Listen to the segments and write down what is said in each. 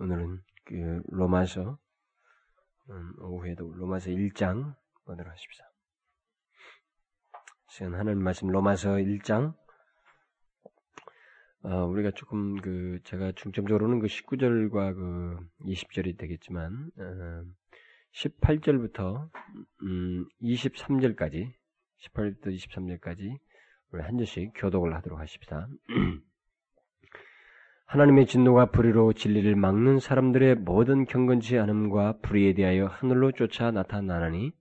오늘은 그 로마서 음, 오후에도 로마서 1장 보도록 하십시다. 시간 하나님 말씀 로마서 1장 어, 우리가 조금 그 제가 중점적으로는 그 19절과 그 20절이 되겠지만 어, 18절부터 음, 23절까지 18절부터 23절까지 우리 한 절씩 교독을 하도록 하십시다. 하나님의 진노가 불의로 진리를 막는 사람들의 모든 경건치 않음과 불의에 대하여 하늘로 쫓아 나타나나니?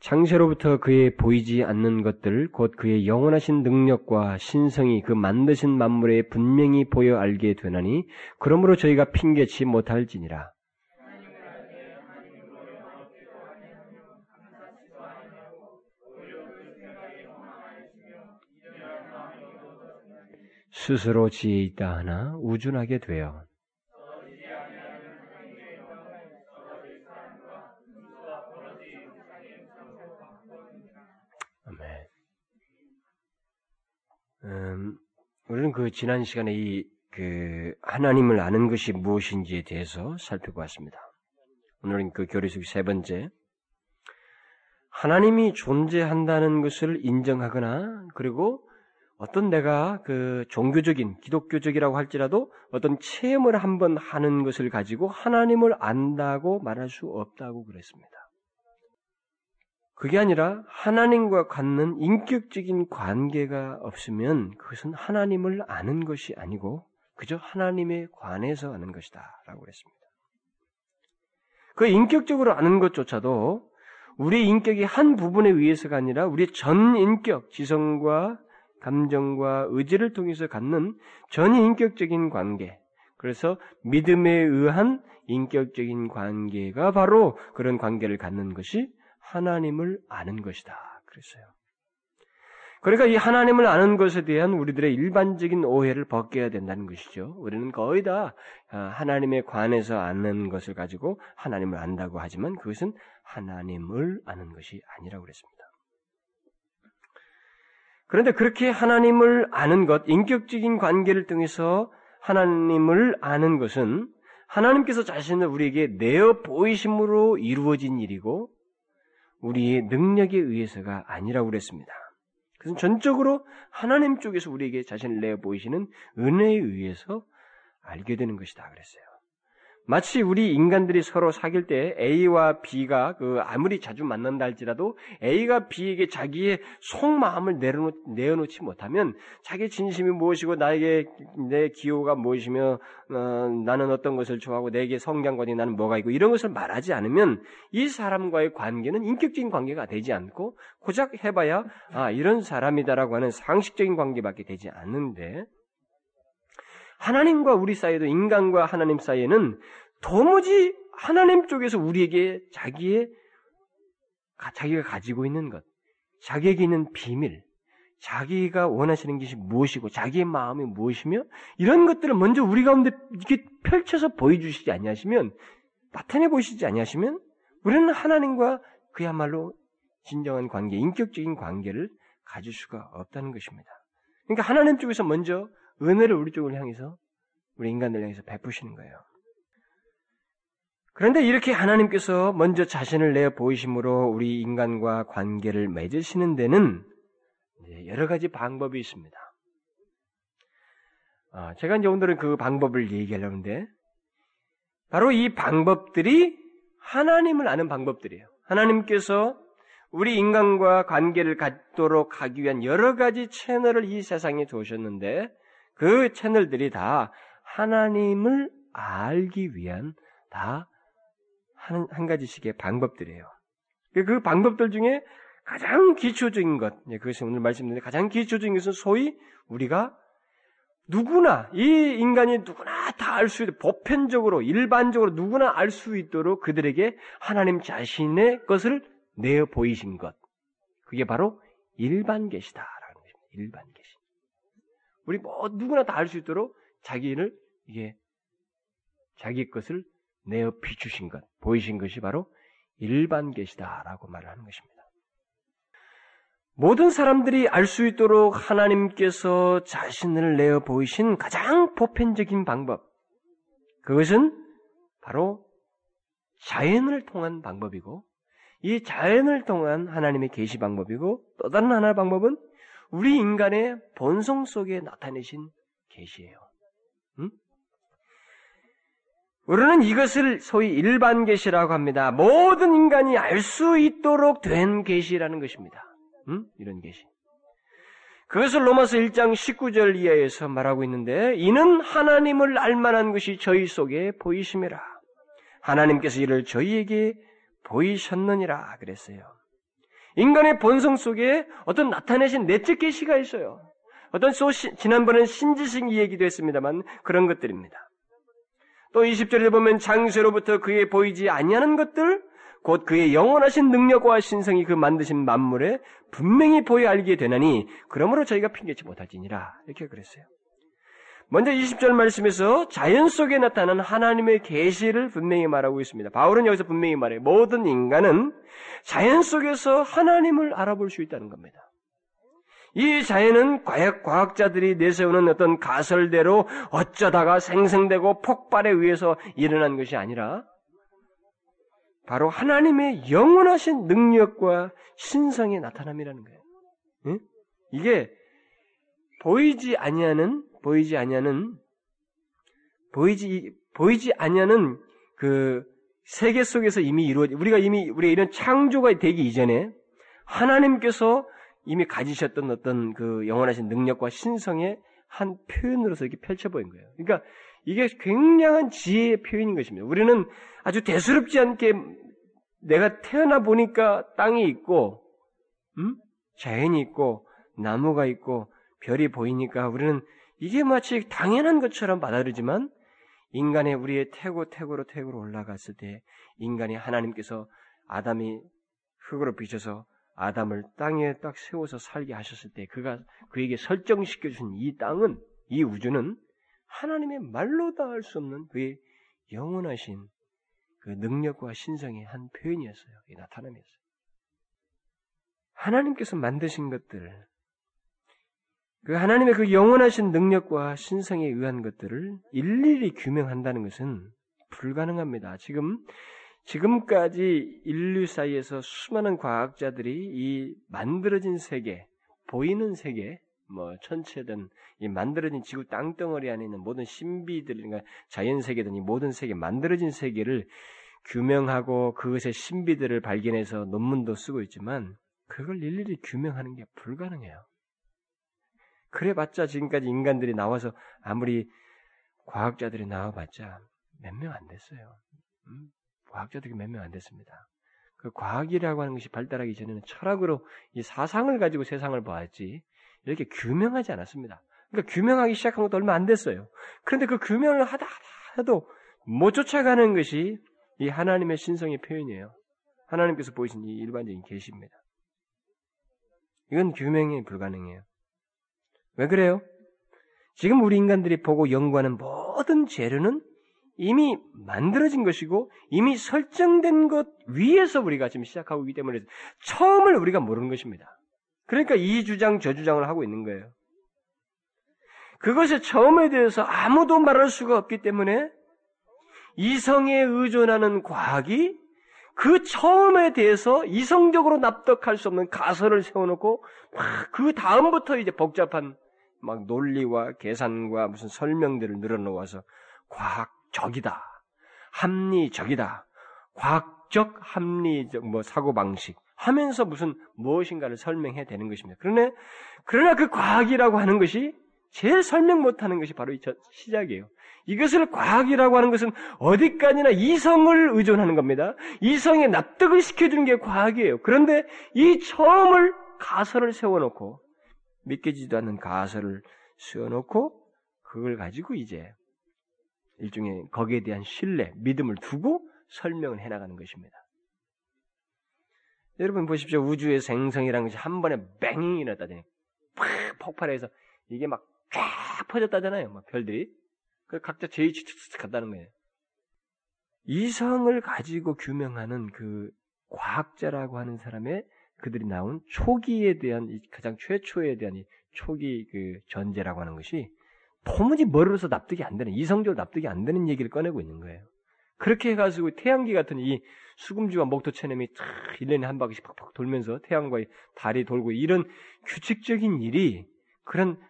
창세로부터 그의 보이지 않는 것들 곧 그의 영원하신 능력과 신성이 그 만드신 만물에 분명히 보여 알게 되나니 그러므로 저희가 핑계치 못할지니라 스스로 지혜 있다 하나 우준하게 되어 아멘. 음, 우리는 그 지난 시간에 이 그 하나님을 아는 것이 무엇인지에 대해서 살펴보았습니다. 오늘은 그 교리속 세 번째 하나님이 존재한다는 것을 인정하거나 그리고 어떤 내가 그 종교적인 기독교적이라고 할지라도 어떤 체험을 한번 하는 것을 가지고 하나님을 안다고 말할 수 없다고 그랬습니다. 그게 아니라 하나님과 갖는 인격적인 관계가 없으면 그것은 하나님을 아는 것이 아니고 그저 하나님에 관해서 아는 것이다 라고 그랬습니다. 그 인격적으로 아는 것조차도 우리 인격이 한 부분에 의해서가 아니라 우리 전 인격, 지성과 감정과 의지를 통해서 갖는 전인격적인 관계. 그래서 믿음에 의한 인격적인 관계가 바로 그런 관계를 갖는 것이 하나님을 아는 것이다. 그랬어요. 그러니까 이 하나님을 아는 것에 대한 우리들의 일반적인 오해를 벗겨야 된다는 것이죠. 우리는 거의 다 아, 하나님에 관해서 아는 것을 가지고 하나님을 안다고 하지만 그것은 하나님을 아는 것이 아니라고 그랬습니다. 그런데 그렇게 하나님을 아는 것, 인격적인 관계를 통해서 하나님을 아는 것은 하나님께서 자신을 우리에게 내어 보이심으로 이루어진 일이고 우리의 능력에 의해서가 아니라고 그랬습니다. 그것은 전적으로 하나님 쪽에서 우리에게 자신을 내어 보이시는 은혜에 의해서 알게 되는 것이다 그랬어요. 마치 우리 인간들이 서로 사귈 때 A와 B가 그 아무리 자주 만난다 할지라도 A가 B에게 자기의 속마음을 내어놓, 지 못하면 자기 진심이 무엇이고 나에게 내 기호가 무엇이며 어, 나는 어떤 것을 좋아하고 내게 성장관이 나는 뭐가 있고 이런 것을 말하지 않으면 이 사람과의 관계는 인격적인 관계가 되지 않고 고작 해봐야 아 이런 사람이다라고 하는 상식적인 관계밖에 되지 않는데 하나님과 우리 사이에도 인간과 하나님 사이에는 도무지 하나님 쪽에서 우리에게 자기의 자기가 가지고 있는 것, 자기에게 있는 비밀, 자기가 원하시는 것이 무엇이고 자기의 마음이 무엇이며 이런 것들을 먼저 우리 가운데 이렇게 펼쳐서 보여주시지 아니하시면 나타내 보시지 아니하시면 우리는 하나님과 그야말로 진정한 관계, 인격적인 관계를 가질 수가 없다는 것입니다. 그러니까 하나님 쪽에서 먼저 은혜를 우리 쪽을 향해서 우리 인간들 향해서 베푸시는 거예요. 그런데 이렇게 하나님께서 먼저 자신을 내어 보이심으로 우리 인간과 관계를 맺으시는 데는 여러 가지 방법이 있습니다. 아, 제가 이제 오늘은 그 방법을 얘기하려는데 바로 이 방법들이 하나님을 아는 방법들이에요. 하나님께서 우리 인간과 관계를 갖도록 하기 위한 여러 가지 채널을 이 세상에 두셨는데 그 채널들이 다 하나님을 알기 위한 다 한, 한 가지씩의 방법들이에요. 그 방법들 중에 가장 기초적인 것, 예, 그것이 오늘 말씀드린 가장 기초적인 것은 소위 우리가 누구나, 이 인간이 누구나 다 알 수 있도록, 보편적으로, 일반적으로 누구나 알 수 있도록 그들에게 하나님 자신의 것을 내어 보이신 것. 그게 바로 일반 계시다라는 것입니다. 일반 계시. 우리 뭐 누구나 다 알 수 있도록 자기를 이게 자기 것을 내어 비추신 것, 보이신 것이 바로 일반 계시다라고 말을 하는 것입니다. 모든 사람들이 알 수 있도록 하나님께서 자신을 내어 보이신 가장 보편적인 방법. 그것은 바로 자연을 통한 방법이고, 이 자연을 통한 하나님의 계시 방법이고, 또 다른 하나의 방법은 우리 인간의 본성 속에 나타내신 계시예요. 응? 우리는 이것을 소위 일반 계시라고 합니다. 모든 인간이 알 수 있도록 된 계시라는 것입니다. 응? 이런 계시. 그것을 로마서 1장 19절 이하에서 말하고 있는데 이는 하나님을 알만한 것이 저희 속에 보이심이라. 하나님께서 이를 저희에게 보이셨느니라 그랬어요. 인간의 본성 속에 어떤 나타내신 내적 계시가 있어요. 어떤 소 지난번엔 신지식 이야기도 했습니다만 그런 것들입니다. 또 20절에 보면 장세로부터 그의 보이지 아니하는 것들 곧 그의 영원하신 능력과 신성이 그 만드신 만물에 분명히 보여 알게 되나니 그러므로 저희가 핑계치 못하지니라 이렇게 그랬어요. 먼저 20절 말씀에서 자연 속에 나타난 하나님의 계시를 분명히 말하고 있습니다. 바울은 여기서 분명히 말해요. 모든 인간은 자연 속에서 하나님을 알아볼 수 있다는 겁니다. 이 자연은 과학, 과학자들이 내세우는 어떤 가설대로 어쩌다가 생성되고 폭발에 의해서 일어난 것이 아니라 바로 하나님의 영원하신 능력과 신성의 나타남이라는 거예요. 응? 이게 보이지 아니하는 보이지 아니하는 보이지 보이지 아니하는 그 세계 속에서 이미 이루어진 우리가 이미 우리가 이런 창조가 되기 이전에 하나님께서 이미 가지셨던 어떤 그 영원하신 능력과 신성의 한 표현으로서 이렇게 펼쳐 보인 거예요. 그러니까 이게 굉장한 지혜의 표현인 것입니다. 우리는 아주 대수롭지 않게 내가 태어나 보니까 땅이 있고, 음? 자연이 있고, 나무가 있고, 별이 보이니까 우리는 이게 마치 당연한 것처럼 받아들이지만 인간의 우리의 태고 태고로 태고로 올라갔을 때 인간이 하나님께서 아담이 흙으로 비춰서 아담을 땅에 딱 세워서 살게 하셨을 때 그가 그에게 설정시켜 주신 이 땅은 이 우주는 하나님의 말로 다 할 수 없는 그의 영원하신 그 능력과 신성의 한 표현이었어요. 이 나타남이었어요. 하나님께서 만드신 것들, 그 하나님의 그 영원하신 능력과 신성에 의한 것들을 일일이 규명한다는 것은 불가능합니다. 지금 지금까지 인류 사이에서 수많은 과학자들이 이 만들어진 세계, 보이는 세계, 뭐 천체든 이 만들어진 지구 땅덩어리 안에 있는 모든 신비들, 그러니까 자연 세계든 이 모든 세계 만들어진 세계를 규명하고 그것의 신비들을 발견해서 논문도 쓰고 있지만 그걸 일일이 규명하는 게 불가능해요. 그래봤자 지금까지 인간들이 나와서 아무리 과학자들이 나와봤자 몇 명 안 됐어요. 음? 과학자들이 몇 명 안 됐습니다. 그 과학이라고 하는 것이 발달하기 전에는 철학으로 이 사상을 가지고 세상을 보았지 이렇게 규명하지 않았습니다. 그러니까 규명하기 시작한 것도 얼마 안 됐어요. 그런데 그 규명을 하다 하도 못 쫓아가는 것이 이 하나님의 신성의 표현이에요. 하나님께서 보이신 이 일반적인 계시입니다. 이건 규명이 불가능해요. 왜 그래요? 지금 우리 인간들이 보고 연구하는 모든 재료는 이미 만들어진 것이고 이미 설정된 것 위에서 우리가 지금 시작하고 있기 때문에 처음을 우리가 모르는 것입니다. 그러니까 이 주장 저 주장을 하고 있는 거예요. 그것의 처음에 대해서 아무도 말할 수가 없기 때문에 이성에 의존하는 과학이 그 처음에 대해서 이성적으로 납득할 수 없는 가설을 세워놓고 그 다음부터 이제 복잡한 막 논리와 계산과 무슨 설명들을 늘어놓아서 과학적이다. 합리적이다. 과학적 합리적 뭐 사고 방식 하면서 무슨 무엇인가를 설명해야 되는 것입니다. 그러나, 그러나 그 과학이라고 하는 것이 제일 설명 못하는 것이 바로 이 시작이에요. 이것을 과학이라고 하는 것은 어디까지나 이성을 의존하는 겁니다. 이성에 납득을 시켜주는 게 과학이에요. 그런데 이 처음을 가설을 세워놓고 믿기지도 않는 가설을 세워놓고 그걸 가지고 이제 일종의 거기에 대한 신뢰, 믿음을 두고 설명을 해나가는 것입니다. 여러분 보십시오. 우주의 생성이라는 것이 한 번에 뱅 일어났다더니 팍 폭발해서 이게 막 쫙 퍼졌다잖아요. 막 별들이. 그 각자 제이치 갔다는 거예요. 이성을 가지고 규명하는 그 과학자라고 하는 사람의 그들이 나온 초기에 대한 가장 최초에 대한 초기 그 전제라고 하는 것이 도무지 머리로서 납득이 안 되는 이성적으로 납득이 안 되는 얘기를 꺼내고 있는 거예요. 그렇게 해가지고 태양계 같은 이 수금주와 목토체념이 탁 1년에 한 바퀴씩 팍팍 돌면서 태양과 달이 돌고 이런 규칙적인 일이 그런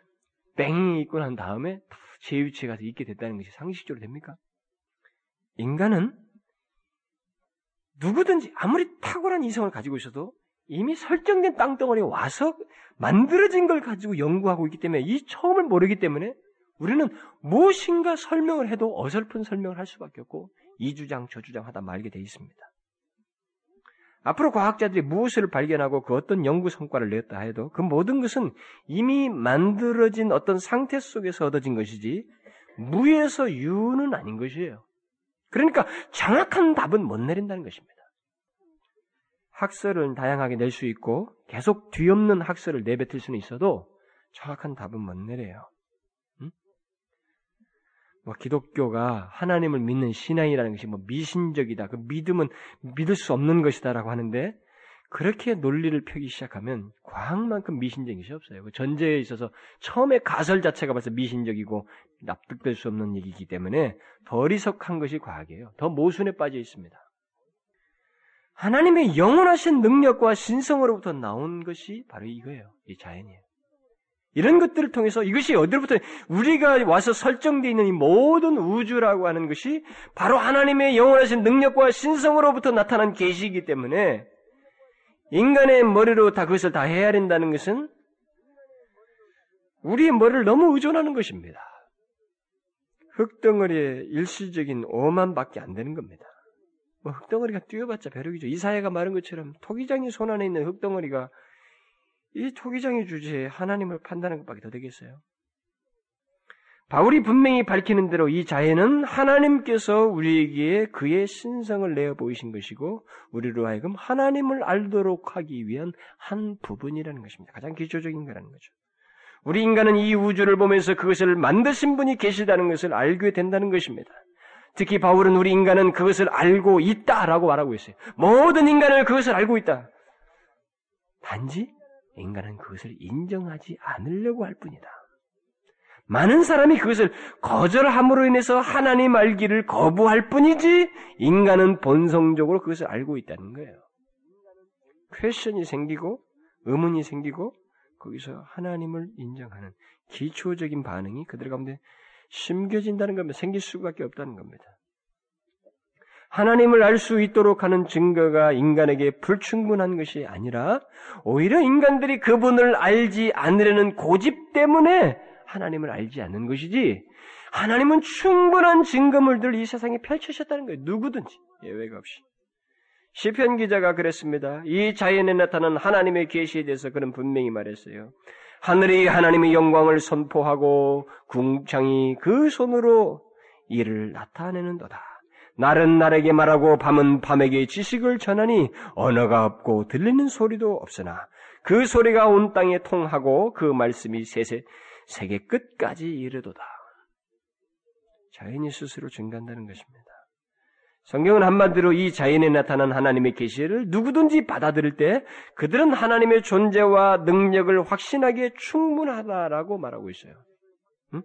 뺑이 있고 난 다음에 제 위치에 가서 있게 됐다는 것이 상식적으로 됩니까? 인간은 누구든지 아무리 탁월한 이성을 가지고 있어도 이미 설정된 땅덩어리에 와서 만들어진 걸 가지고 연구하고 있기 때문에 이 처음을 모르기 때문에 우리는 무엇인가 설명을 해도 어설픈 설명을 할 수밖에 없고 이 주장 저 주장 하다 말게 돼 있습니다. 앞으로 과학자들이 무엇을 발견하고 그 어떤 연구 성과를 냈다 해도 그 모든 것은 이미 만들어진 어떤 상태 속에서 얻어진 것이지 무에서 유는 아닌 것이에요. 그러니까 정확한 답은 못 내린다는 것입니다. 학설을 다양하게 낼 수 있고 계속 뒤없는 학설을 내뱉을 수는 있어도 정확한 답은 못 내려요. 응? 뭐 기독교가 하나님을 믿는 신앙이라는 것이 뭐 미신적이다. 그 믿음은 믿을 수 없는 것이다라고 하는데 그렇게 논리를 펴기 시작하면 과학만큼 미신적인 것이 없어요. 그 전제에 있어서 처음에 가설 자체가 벌써 미신적이고 납득될 수 없는 얘기이기 때문에 더 어리석한 것이 과학이에요. 더 모순에 빠져 있습니다. 하나님의 영원하신 능력과 신성으로부터 나온 것이 바로 이거예요. 이 자연이에요. 이런 것들을 통해서 이것이 어디로부터 우리가 와서 설정되어 있는 이 모든 우주라고 하는 것이 바로 하나님의 영원하신 능력과 신성으로부터 나타난 계시이기 때문에 인간의 머리로 다 그것을 다 헤아린다는 것은 우리의 머리를 너무 의존하는 것입니다. 흙덩어리의 일시적인 오만밖에 안 되는 겁니다. 뭐 흙덩어리가 뛰어봤자 벼룩이죠. 이사야가 말한 것처럼 토기장이 손 안에 있는 흙덩어리가 이 토기장의 주제에 하나님을 판단하는 것밖에 더 되겠어요. 바울이 분명히 밝히는 대로 이 자연은 하나님께서 우리에게 그의 신성을 내어 보이신 것이고 우리로 하여금 하나님을 알도록 하기 위한 한 부분이라는 것입니다. 가장 기초적인 거라는 거죠. 우리 인간은 이 우주를 보면서 그것을 만드신 분이 계시다는 것을 알게 된다는 것입니다. 특히 바울은 우리 인간은 그것을 알고 있다라고 말하고 있어요. 모든 인간을 그것을 알고 있다. 단지 인간은 그것을 인정하지 않으려고 할 뿐이다. 많은 사람이 그것을 거절함으로 인해서 하나님 알기를 거부할 뿐이지 인간은 본성적으로 그것을 알고 있다는 거예요. 퀘션이 생기고 의문이 생기고 거기서 하나님을 인정하는 기초적인 반응이 그들 가운데 심겨진다는 겁니다. 생길 수밖에 없다는 겁니다. 하나님을 알 수 있도록 하는 증거가 인간에게 불충분한 것이 아니라 오히려 인간들이 그분을 알지 않으려는 고집 때문에 하나님을 알지 않는 것이지 하나님은 충분한 증거물들 이 세상에 펼치셨다는 거예요. 누구든지 예외가 없이. 시편 기자가 그랬습니다. 이 자연에 나타난 하나님의 계시에 대해서 그는 분명히 말했어요. 하늘이 하나님의 영광을 선포하고 궁창이 그 손으로 이를 나타내는도다. 날은 날에게 말하고 밤은 밤에게 지식을 전하니 언어가 없고 들리는 소리도 없으나 그 소리가 온 땅에 통하고 그 말씀이 세세 세계 끝까지 이르도다. 자연이 스스로 증가한다는 것입니다. 성경은 한마디로 이 자연에 나타난 하나님의 계시를 누구든지 받아들일 때 그들은 하나님의 존재와 능력을 확신하기에 충분하다라고 말하고 있어요. 응?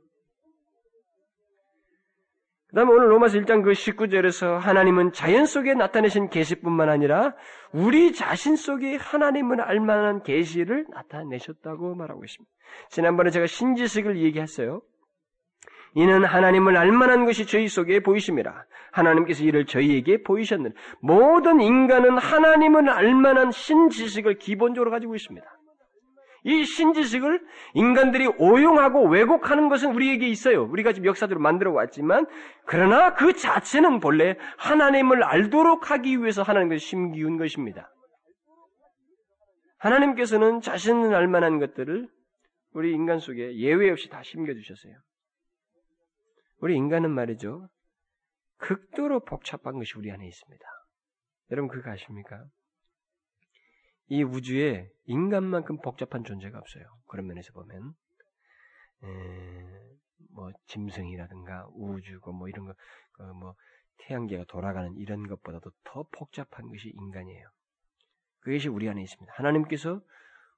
그 다음에 오늘 로마서 1장 그 19절에서 하나님은 자연 속에 나타내신 계시뿐만 아니라 우리 자신 속에 하나님을 알만한 계시를 나타내셨다고 말하고 있습니다. 지난번에 제가 신지식을 얘기했어요. 이는 하나님을 알만한 것이 저희 속에 보이심이라. 하나님께서 이를 저희에게 보이셨느니 모든 인간은 하나님을 알만한 신지식을 기본적으로 가지고 있습니다. 이 신지식을 인간들이 오용하고 왜곡하는 것은 우리에게 있어요. 우리가 지금 역사대로 만들어 왔지만, 그러나 그 자체는 본래 하나님을 알도록 하기 위해서 하나님께서 심기운 것입니다. 하나님께서는 자신을 알만한 것들을 우리 인간 속에 예외 없이 다 심겨주셨어요. 우리 인간은 말이죠. 극도로 복잡한 것이 우리 안에 있습니다. 여러분 그거 아십니까? 이 우주에 인간만큼 복잡한 존재가 없어요. 그런 면에서 보면 에, 뭐 짐승이라든가 우주고 뭐 이런 거뭐 그 태양계가 돌아가는 이런 것보다도 더 복잡한 것이 인간이에요. 그것이 우리 안에 있습니다. 하나님께서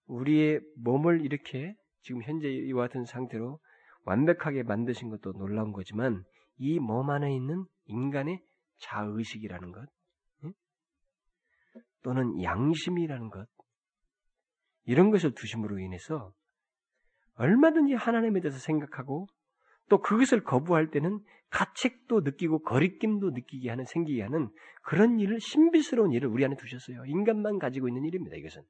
우리의 몸을 이렇게 지금 현재 이와 같은 상태로 완벽하게 만드신 것도 놀라운 거지만 이 몸 안에 있는 인간의 자의식이라는 것 또는 양심이라는 것 이런 것을 두심으로 인해서 얼마든지 하나님에 대해서 생각하고 또 그것을 거부할 때는 가책도 느끼고 거리낌도 느끼게 하는 생기게 하는 그런 일을 신비스러운 일을 우리 안에 두셨어요. 인간만 가지고 있는 일입니다. 이것은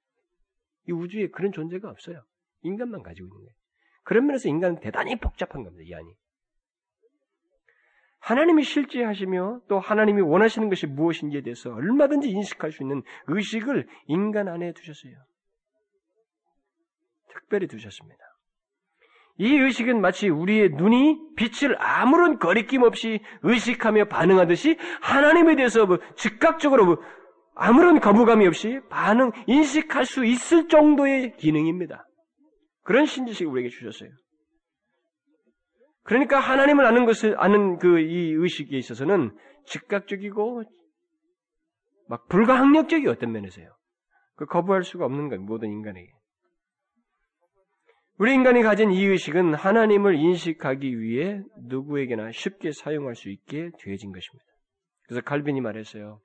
이 우주에 그런 존재가 없어요. 인간만 가지고 있는 거예요. 그런 면에서 인간은 대단히 복잡한 겁니다. 이 안이. 하나님이 실제 하시며 또 하나님이 원하시는 것이 무엇인지에 대해서 얼마든지 인식할 수 있는 의식을 인간 안에 두셨어요. 특별히 두셨습니다. 이 의식은 마치 우리의 눈이 빛을 아무런 거리낌 없이 의식하며 반응하듯이 하나님에 대해서 뭐 즉각적으로 뭐 아무런 거부감이 없이 반응, 인식할 수 있을 정도의 기능입니다. 그런 신지식을 우리에게 주셨어요. 그러니까 하나님을 아는 것을 아는 그 이 의식에 있어서는 즉각적이고 막 불가항력적이 어떤 면에서요. 그 거부할 수가 없는 거예요. 모든 인간에게. 우리 인간이 가진 이 의식은 하나님을 인식하기 위해 누구에게나 쉽게 사용할 수 있게 되어진 것입니다. 그래서 칼빈이 말했어요.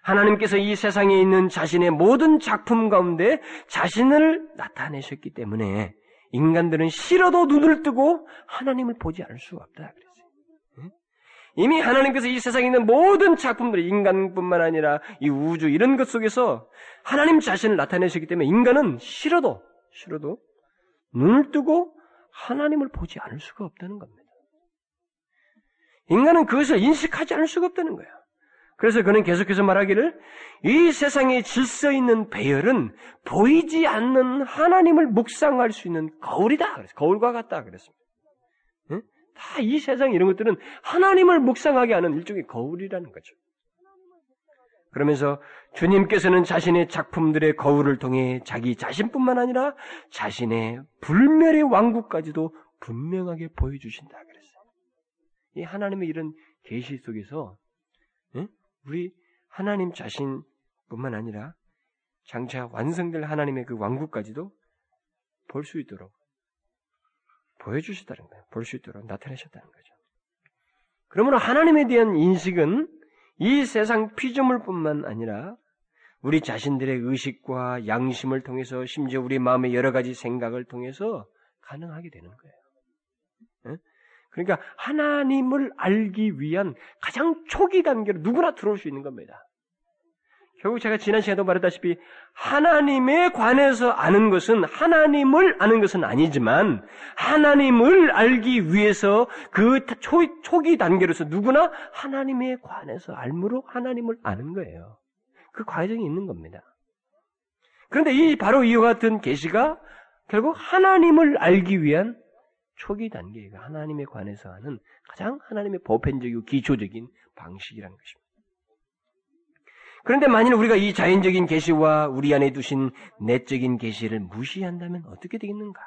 음? 하나님께서 이 세상에 있는 자신의 모든 작품 가운데 자신을 나타내셨기 때문에 인간들은 싫어도 눈을 뜨고 하나님을 보지 않을 수가 없다. 이미 하나님께서 이 세상에 있는 모든 작품들, 인간뿐만 아니라 이 우주 이런 것 속에서 하나님 자신을 나타내셨기 때문에 인간은 싫어도 싫어도 눈을 뜨고 하나님을 보지 않을 수가 없다는 겁니다. 인간은 그것을 인식하지 않을 수가 없다는 거야. 그래서 그는 계속해서 말하기를 이 세상에 질서 있는 배열은 보이지 않는 하나님을 묵상할 수 있는 거울이다. 거울과 같다 그랬습니다. 다이 세상 이런 것들은 하나님을 묵상하게 하는 일종의 거울이라는 거죠. 그러면서 주님께서는 자신의 작품들의 거울을 통해 자기 자신뿐만 아니라 자신의 불멸의 왕국까지도 분명하게 보여주신다 그랬어요. 이 하나님의 이런 계시 속에서 우리 하나님 자신뿐만 아니라 장차 완성될 하나님의 그 왕국까지도 볼 수 있도록 보여주셨다는 거예요. 볼 수 있도록 나타내셨다는 거죠. 그러므로 하나님에 대한 인식은 이 세상 피조물 뿐만 아니라 우리 자신들의 의식과 양심을 통해서 심지어 우리 마음의 여러 가지 생각을 통해서 가능하게 되는 거예요. 그러니까 하나님을 알기 위한 가장 초기 단계로 누구나 들어올 수 있는 겁니다. 결국 제가 지난 시간에도 말했다시피 하나님에 관해서 아는 것은 하나님을 아는 것은 아니지만 하나님을 알기 위해서 그 초, 초기 단계로서 누구나 하나님에 관해서 알므로 하나님을 아는 거예요. 그 과정이 있는 겁니다. 그런데 이 바로 이와 같은 계시가 결국 하나님을 알기 위한 초기 단계가 하나님에 관해서 하는 가장 하나님의 보편적이고 기초적인 방식이라는 것입니다. 그런데 만일 우리가 이 자연적인 계시와 우리 안에 두신 내적인 계시를 무시한다면 어떻게 되겠는가?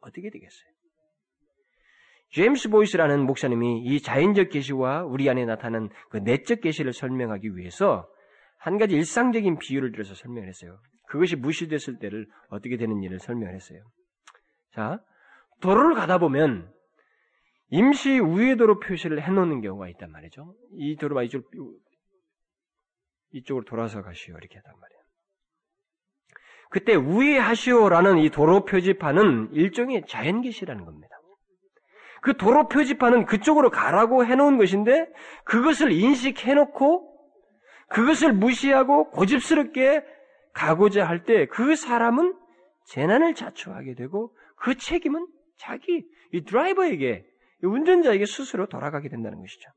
어떻게 되겠어요? 제임스 보이스라는 목사님이 이 자연적 계시와 우리 안에 나타난 그 내적 계시를 설명하기 위해서 한 가지 일상적인 비유를 들어서 설명을 했어요. 그것이 무시됐을 때를 어떻게 되는 일을 설명을 했어요. 자, 도로를 가다 보면 임시 우회도로 표시를 해놓는 경우가 있단 말이죠. 이 도로가 이쪽 이쪽으로 돌아서 가시오 이렇게 하단 말이에요. 그때 우회하시오라는 이 도로 표지판은 일종의 자연계시라는 겁니다. 그 도로 표지판은 그쪽으로 가라고 해놓은 것인데 그것을 인식해놓고 그것을 무시하고 고집스럽게 가고자 할 때 그 사람은 재난을 자초하게 되고 그 책임은 자기 이 드라이버에게 이 운전자에게 스스로 돌아가게 된다는 것이죠.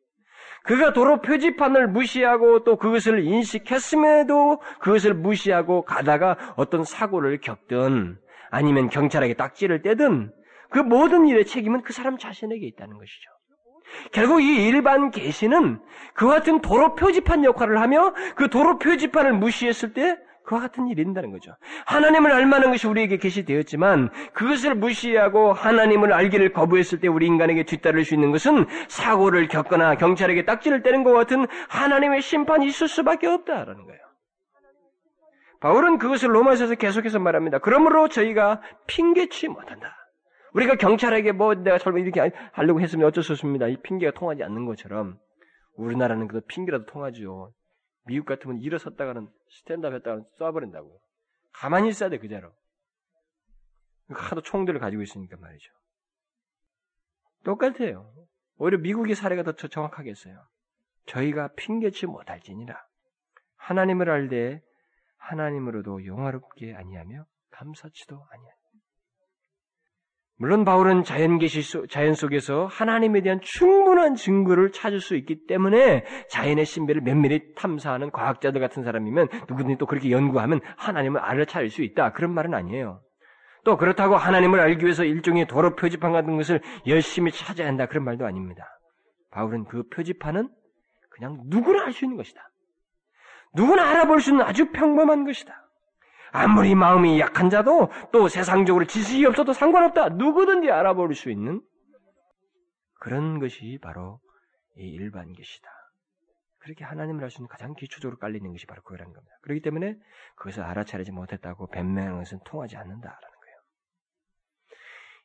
그가 도로 표지판을 무시하고 또 그것을 인식했음에도 그것을 무시하고 가다가 어떤 사고를 겪든 아니면 경찰에게 딱지를 떼든 그 모든 일의 책임은 그 사람 자신에게 있다는 것이죠. 결국 이 일반 계시는 그와 같은 도로 표지판 역할을 하며 그 도로 표지판을 무시했을 때 그와 같은 일이 있다는 거죠. 하나님을 알만한 것이 우리에게 계시되었지만 그것을 무시하고 하나님을 알기를 거부했을 때 우리 인간에게 뒤따를 수 있는 것은 사고를 겪거나 경찰에게 딱지를 떼는 것 같은 하나님의 심판이 있을 수밖에 없다라는 거예요. 바울은 그것을 로마서에서 계속해서 말합니다. 그러므로 저희가 핑계치 못한다. 우리가 경찰에게 뭐 내가 설마 이렇게 하려고 했으면 어쩔 수 없습니다. 이 핑계가 통하지 않는 것처럼 우리나라는 그 핑계라도 통하죠. 미국 같으면 일어섰다가는 스탠드업 했다가는 쏴버린다고. 가만히 있어야 돼, 그자로. 하도 총들을 가지고 있으니까 말이죠. 똑같아요. 오히려 미국의 사례가 더 정확하겠어요. 저희가 핑계치 못할지니라. 하나님을 알되 하나님으로도 영화롭게 아니하며 감사치도 아니하니. 물론 바울은 자연 계시 속, 자연 속에서 하나님에 대한 충분한 증거를 찾을 수 있기 때문에 자연의 신비를 면밀히 탐사하는 과학자들 같은 사람이면 누구든지 또 그렇게 연구하면 하나님을 알아차릴 수 있다. 그런 말은 아니에요. 또 그렇다고 하나님을 알기 위해서 일종의 도로 표지판 같은 것을 열심히 찾아야 한다. 그런 말도 아닙니다. 바울은 그 표지판은 그냥 누구나 알 수 있는 것이다. 누구나 알아볼 수 있는 아주 평범한 것이다. 아무리 마음이 약한 자도 또 세상적으로 지식이 없어도 상관없다. 누구든지 알아볼 수 있는 그런 것이 바로 이 일반 것이다. 그렇게 하나님을 알 수 있는 가장 기초적으로 깔리는 것이 바로 그거라는 겁니다. 그렇기 때문에 그것을 알아차리지 못했다고 변명하는 것은 통하지 않는다라는 거예요.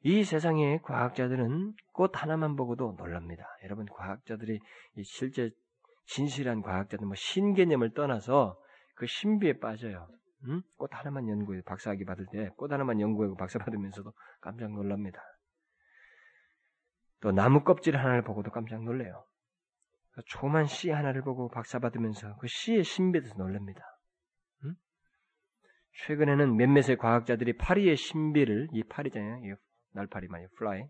이 세상의 과학자들은 꽃 하나만 보고도 놀랍니다. 여러분 과학자들이 실제 진실한 과학자들 뭐 신개념을 떠나서 그 신비에 빠져요. 응? 꽃 하나만 연구해 박사학위 받을 때 꽃 하나만 연구하고 박사 받으면서도 깜짝 놀랍니다. 또 나무 껍질 하나를 보고도 깜짝 놀래요. 조그만 씨 하나를 보고 박사 받으면서 그 씨의 신비에 대해서 놀랍니다. 응? 최근에는 몇몇의 과학자들이 파리의 신비를 이 파리잖아요. 이 날파리 말이에요. fly.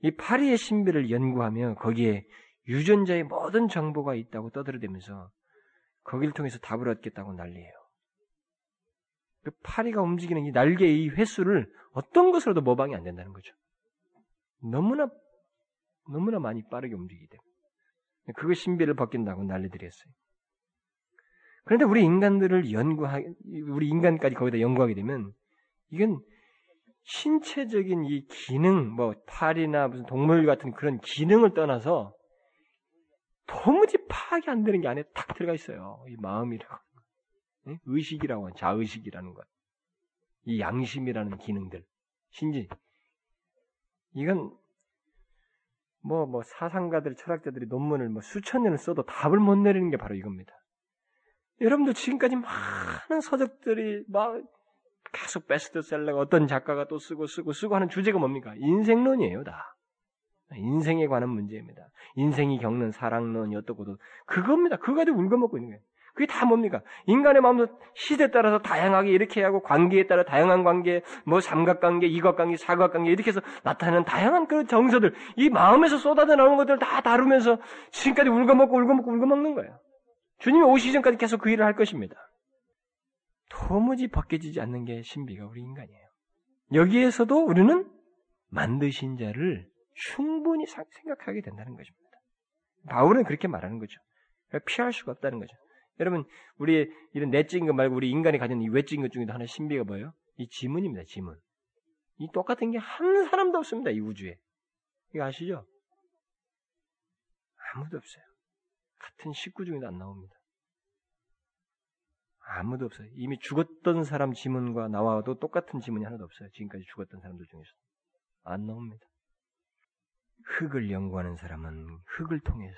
이 파리의 신비를 연구하며 거기에 유전자의 모든 정보가 있다고 떠들어대면서 거기를 통해서 답을 얻겠다고 난리예요. 그 파리가 움직이는 이 날개의 이 횟수를 어떤 것으로도 모방이 안 된다는 거죠. 너무나 너무나 많이 빠르게 움직이기 때문에 그거 신비를 벗긴다고 난리들이 했어요. 그런데 우리 인간들을 연구하 우리 인간까지 거기다 연구하게 되면 이건 신체적인 이 기능, 뭐 팔이나 무슨 동물 같은 그런 기능을 떠나서 도무지 파악이 안 되는 게 안에 탁 들어가 있어요. 이 마음이라고. 의식이라고 하는 자의식이라는 것. 이 양심이라는 기능들. 신지. 이건 뭐, 뭐, 사상가들, 철학자들이 논문을 뭐 수천 년을 써도 답을 못 내리는 게 바로 이겁니다. 여러분들 지금까지 많은 서적들이 막 계속 베스트셀러가 어떤 작가가 또 쓰고 쓰고 쓰고 하는 주제가 뭡니까? 인생론이에요, 다. 인생에 관한 문제입니다. 인생이 겪는 사랑론이 어떻고도 그겁니다. 그거 가지고 울거먹고 있는 거예요. 그게 다 뭡니까? 인간의 마음도 시대에 따라서 다양하게 이렇게 하고 관계에 따라 다양한 관계, 뭐 삼각관계, 이각관계, 사각관계 이렇게 해서 나타나는 다양한 그런 정서들, 이 마음에서 쏟아져 나오는 것들을 다 다루면서 지금까지 울거먹고 울거먹고 울거먹는 거예요. 주님이 오시기 전까지 계속 그 일을 할 것입니다. 도무지 벗겨지지 않는 게 신비가 우리 인간이에요. 여기에서도 우리는 만드신 자를 충분히 생각하게 된다는 것입니다. 바울은 그렇게 말하는 거죠. 피할 수가 없다는 거죠. 여러분, 우리 이런 내적인 것 말고 우리 인간이 가진 이 외적인 것 중에도 하나 신비가 뭐예요? 이 지문입니다, 지문. 이 똑같은 게 한 사람도 없습니다, 이 우주에. 이거 아시죠? 아무도 없어요. 같은 식구 중에도 안 나옵니다. 아무도 없어요. 이미 죽었던 사람 지문과 나와도 똑같은 지문이 하나도 없어요. 지금까지 죽었던 사람들 중에서. 안 나옵니다. 흙을 연구하는 사람은 흙을 통해서,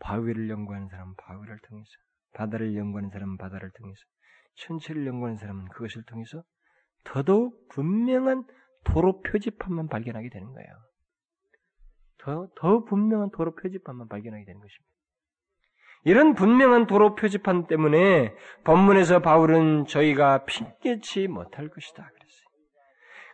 바위를 연구하는 사람은 바위를 통해서, 바다를 연구하는 사람은 바다를 통해서, 천체를 연구하는 사람은 그것을 통해서 더더욱 분명한 도로 표지판만 발견하게 되는 거예요. 더, 더 분명한 도로 표지판만 발견하게 되는 것입니다. 이런 분명한 도로 표지판 때문에 본문에서 바울은 저희가 핑계치 못할 것이다. 그랬어요.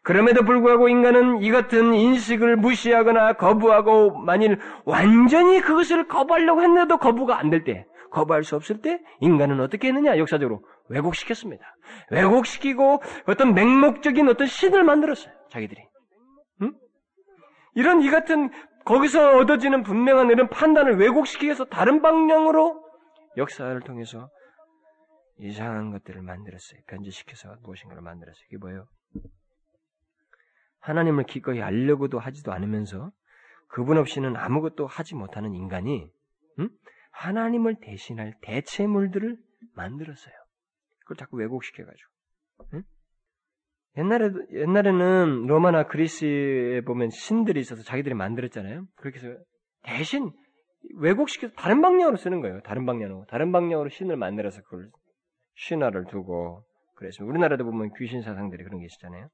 그럼에도 불구하고 인간은 이 같은 인식을 무시하거나 거부하고 만일 완전히 그것을 거부하려고 했는데도 거부가 안 될 때, 거부할 수 없을 때 인간은 어떻게 했느냐? 역사적으로 왜곡시켰습니다. 왜곡시키고 어떤 맹목적인 어떤 신을 만들었어요. 자기들이. 응? 이런 이 같은 거기서 얻어지는 분명한 이런 판단을 왜곡시키기 위해서 다른 방향으로 역사를 통해서 이상한 것들을 만들었어요. 변질시켜서 무엇인가를 만들었어요. 이게 뭐예요? 하나님을 기꺼이 알려고도 하지도 않으면서 그분 없이는 아무것도 하지 못하는 인간이 음? 하나님을 대신할 대체물들을 만들었어요. 그걸 자꾸 왜곡시켜가지고. 응? 옛날에 옛날에는 로마나 그리스에 보면 신들이 있어서 자기들이 만들었잖아요. 그렇게 해서 대신 왜곡시켜서 다른 방향으로 쓰는 거예요. 다른 방향으로 다른 방향으로 신을 만들어서 그걸 신화를 두고 그래서 우리나라도 보면 귀신 사상들이 그런 게 있잖아요.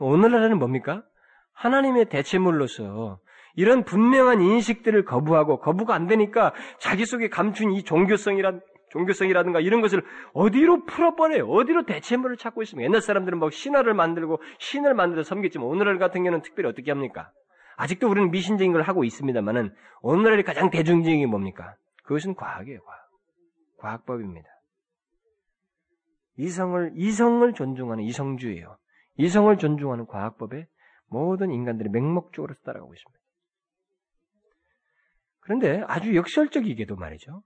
오늘날에는 뭡니까? 하나님의 대체물로서 이런 분명한 인식들을 거부하고 거부가 안 되니까 자기 속에 감춘 이 종교성이란 종교성이라든가 이런 것을 어디로 풀어버려요? 어디로 대체물을 찾고 있습니까? 옛날 사람들은 뭐 신화를 만들고 신을 만들어 섬겼지만 오늘날 같은 경우는 특별히 어떻게 합니까? 아직도 우리는 미신적인 걸 하고 있습니다만은 오늘날의 가장 대중적인 게 뭡니까? 그것은 과학이에요, 과학. 과학법입니다. 이성을, 이성을 존중하는 이성주의예요. 이성을 존중하는 과학법에 모든 인간들이 맹목적으로 따라가고 있습니다. 그런데 아주 역설적이게도 말이죠.